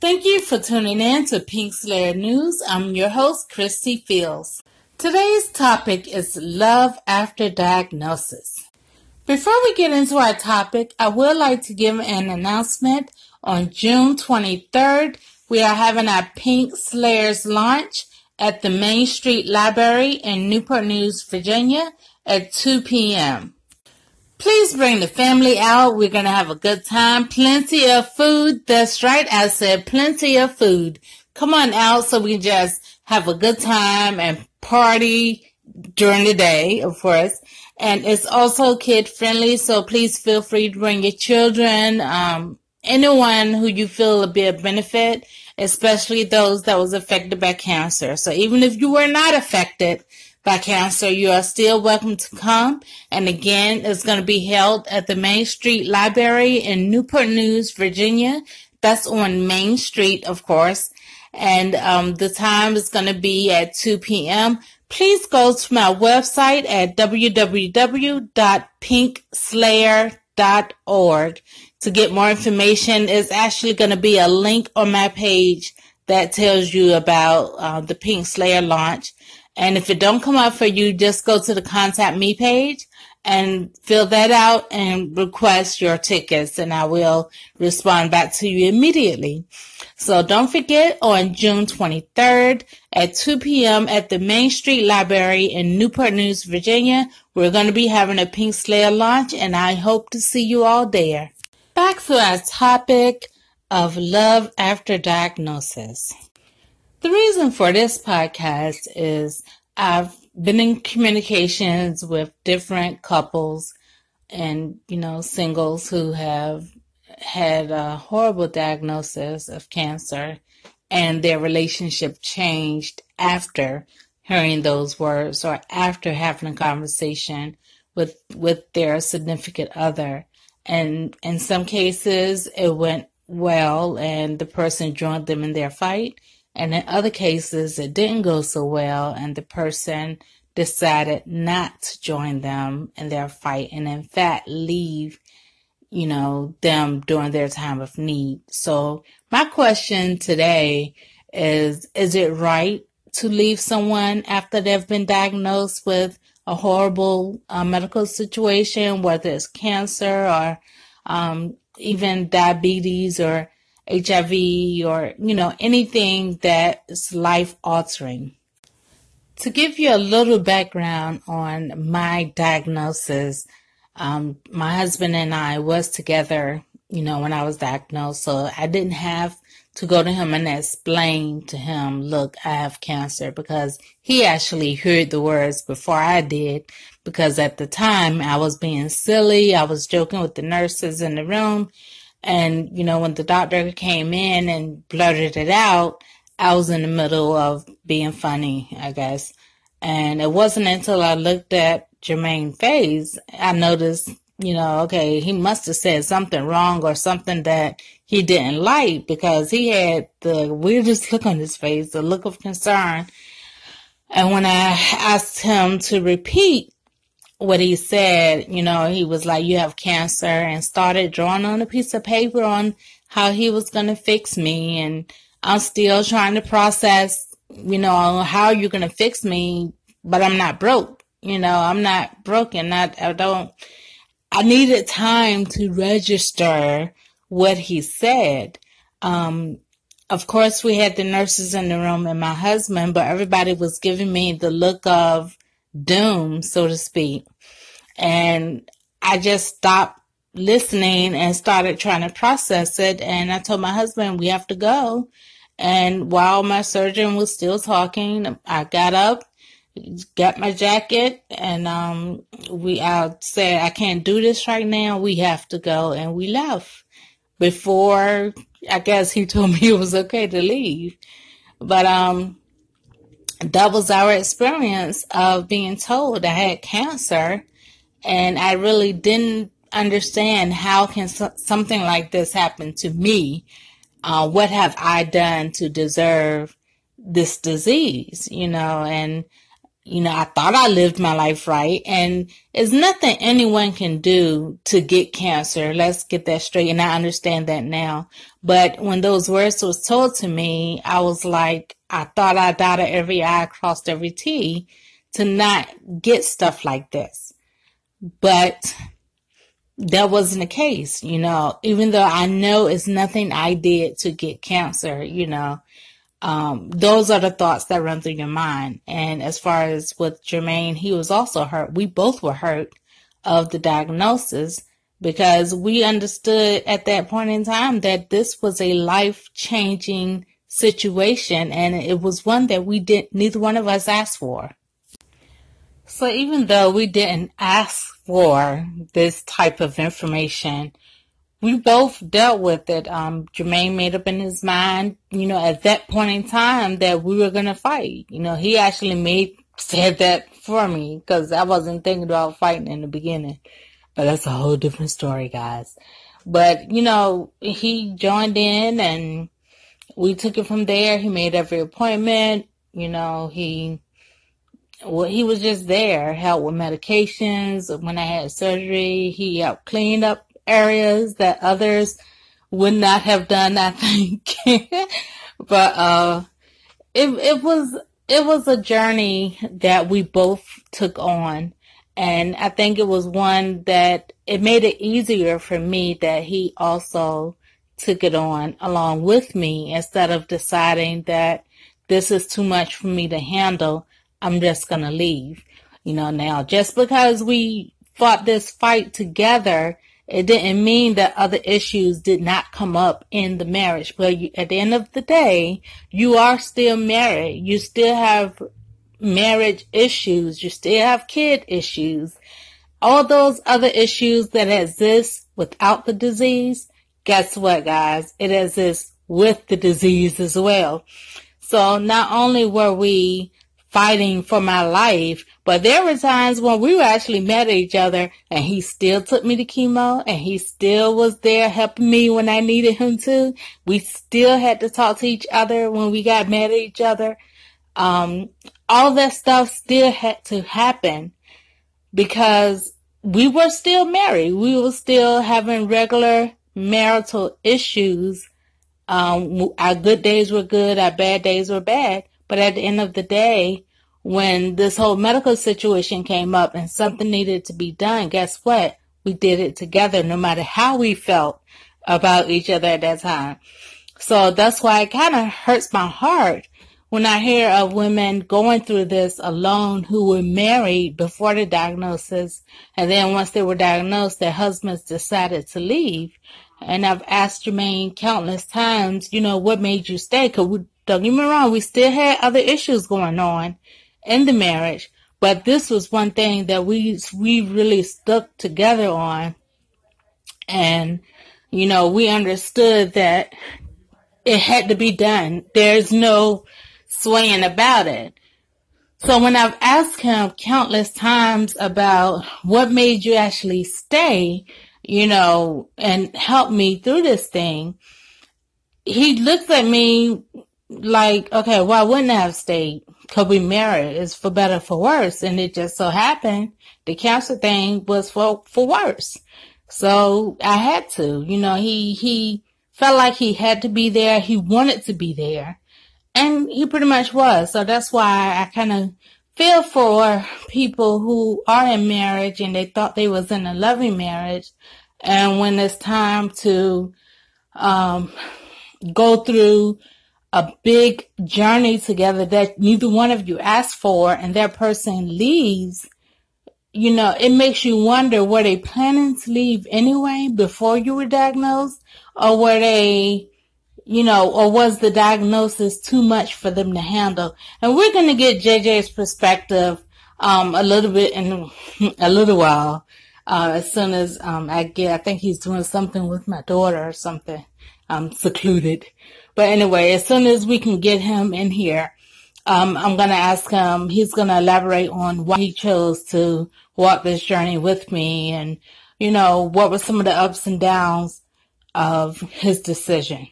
Thank you for tuning in to Pink Slayer News. I'm your host, Christy Fields. Today's topic is love after diagnosis. Before we get into our topic, I would like to give an announcement. On June 23rd, we are having our Pink Slayers launch at the Main Street Library in Newport News, Virginia at 2 p.m. Please bring the family out. We're going to have a good time. Plenty of food. That's right. I said plenty of food. Come on out so we can just have a good time and party during the day, of course. And it's also kid friendly. So please feel free to bring your children, um, anyone who you feel will be a benefit, especially those that was affected by cancer. So even if you were not affected, by cancer, you are still welcome to come. And again, it's going to be held at the Main Street Library in Newport News, Virginia. That's on Main Street, of course. And um, the time is going to be at 2 p.m. Please go to my website at www.pinkslayer.org to get more information. It's actually going to be a link on my page that tells you about uh, the Pink Slayer launch. And if it don't come up for you, just go to the contact me page and fill that out and request your tickets and I will respond back to you immediately. So don't forget on June 23rd at 2 p.m. at the Main Street Library in Newport News, Virginia, we're going to be having a Pink Slayer launch and I hope to see you all there. Back to our topic of love after diagnosis. The reason for this podcast is I've been in communications with different couples and, you know, singles who have had a horrible diagnosis of cancer and their relationship changed after hearing those words or after having a conversation with with their significant other. And in some cases it went well and the person joined them in their fight and in other cases, it didn't go so well, and the person decided not to join them in their fight and, in fact, leave, you know, them during their time of need. So, my question today is Is it right to leave someone after they've been diagnosed with a horrible uh, medical situation, whether it's cancer or um, even diabetes or HIV or, you know, anything that is life altering. To give you a little background on my diagnosis, um, my husband and I was together, you know, when I was diagnosed. So I didn't have to go to him and explain to him, look, I have cancer because he actually heard the words before I did. Because at the time I was being silly. I was joking with the nurses in the room and, you know, when the doctor came in and blurted it out, I was in the middle of being funny, I guess. And it wasn't until I looked at Jermaine face, I noticed, you know, okay, he must have said something wrong or something that he didn't like because he had the weirdest look on his face, the look of concern. And when I asked him to repeat what he said, you know, he was like, you have cancer and started drawing on a piece of paper on how he was going to fix me. And I'm still trying to process, you know, how you're going to fix me, but I'm not broke. You know, I'm not broken. I, I don't, I needed time to register what he said. Um, of course, we had the nurses in the room and my husband, but everybody was giving me the look of, doom, so to speak. And I just stopped listening and started trying to process it. And I told my husband, we have to go. And while my surgeon was still talking, I got up, got my jacket, and um, we I said, I can't do this right now. We have to go. And we left before I guess he told me it was okay to leave. But um, that was our experience of being told I had cancer and I really didn't understand how can so- something like this happen to me. Uh, what have I done to deserve this disease? You know, and you know, I thought I lived my life right and it's nothing anyone can do to get cancer. Let's get that straight. And I understand that now. But when those words was told to me, I was like, I thought I dotted every I, crossed every T to not get stuff like this. But that wasn't the case, you know, even though I know it's nothing I did to get cancer, you know, um, those are the thoughts that run through your mind. And as far as with Jermaine, he was also hurt. We both were hurt of the diagnosis because we understood at that point in time that this was a life changing situation and it was one that we didn't, neither one of us asked for. So even though we didn't ask for this type of information, we both dealt with it. Um, Jermaine made up in his mind, you know, at that point in time that we were to fight. You know, he actually made, said that for me because I wasn't thinking about fighting in the beginning. But that's a whole different story, guys. But, you know, he joined in and we took it from there. He made every appointment. You know, he, well, he was just there, helped with medications. When I had surgery, he helped clean up areas that others would not have done, I think. but, uh, it, it was, it was a journey that we both took on. And I think it was one that it made it easier for me that he also took it on along with me instead of deciding that this is too much for me to handle. I'm just going to leave. You know, now just because we fought this fight together it didn't mean that other issues did not come up in the marriage, but you, at the end of the day, you are still married. You still have marriage issues. You still have kid issues. All those other issues that exist without the disease, guess what, guys? It exists with the disease as well. So not only were we fighting for my life. But there were times when we were actually met each other and he still took me to chemo and he still was there helping me when I needed him to. We still had to talk to each other when we got mad at each other. Um, all that stuff still had to happen because we were still married. We were still having regular marital issues. Um, our good days were good. Our bad days were bad. But at the end of the day, when this whole medical situation came up and something needed to be done, guess what? We did it together no matter how we felt about each other at that time. So that's why it kind of hurts my heart when I hear of women going through this alone who were married before the diagnosis. And then once they were diagnosed, their husbands decided to leave. And I've asked Jermaine countless times, you know, what made you stay? Cause we, don't get me wrong, we still had other issues going on in the marriage, but this was one thing that we we really stuck together on, and you know we understood that it had to be done. There's no swaying about it. So when I've asked him countless times about what made you actually stay, you know, and help me through this thing, he looks at me like, okay, why wouldn't I have stayed? Cause we married. It's for better, for worse. And it just so happened the cancer thing was for, for worse. So I had to, you know, he, he felt like he had to be there. He wanted to be there and he pretty much was. So that's why I kind of feel for people who are in marriage and they thought they was in a loving marriage. And when it's time to, um, go through a big journey together that neither one of you asked for and that person leaves, you know, it makes you wonder, were they planning to leave anyway before you were diagnosed? Or were they, you know, or was the diagnosis too much for them to handle? And we're going to get JJ's perspective, um, a little bit in a little while. Uh, as soon as, um, I get, I think he's doing something with my daughter or something. I'm secluded. But anyway, as soon as we can get him in here, um, I'm going to ask him, he's going to elaborate on why he chose to walk this journey with me and, you know, what were some of the ups and downs of his decision.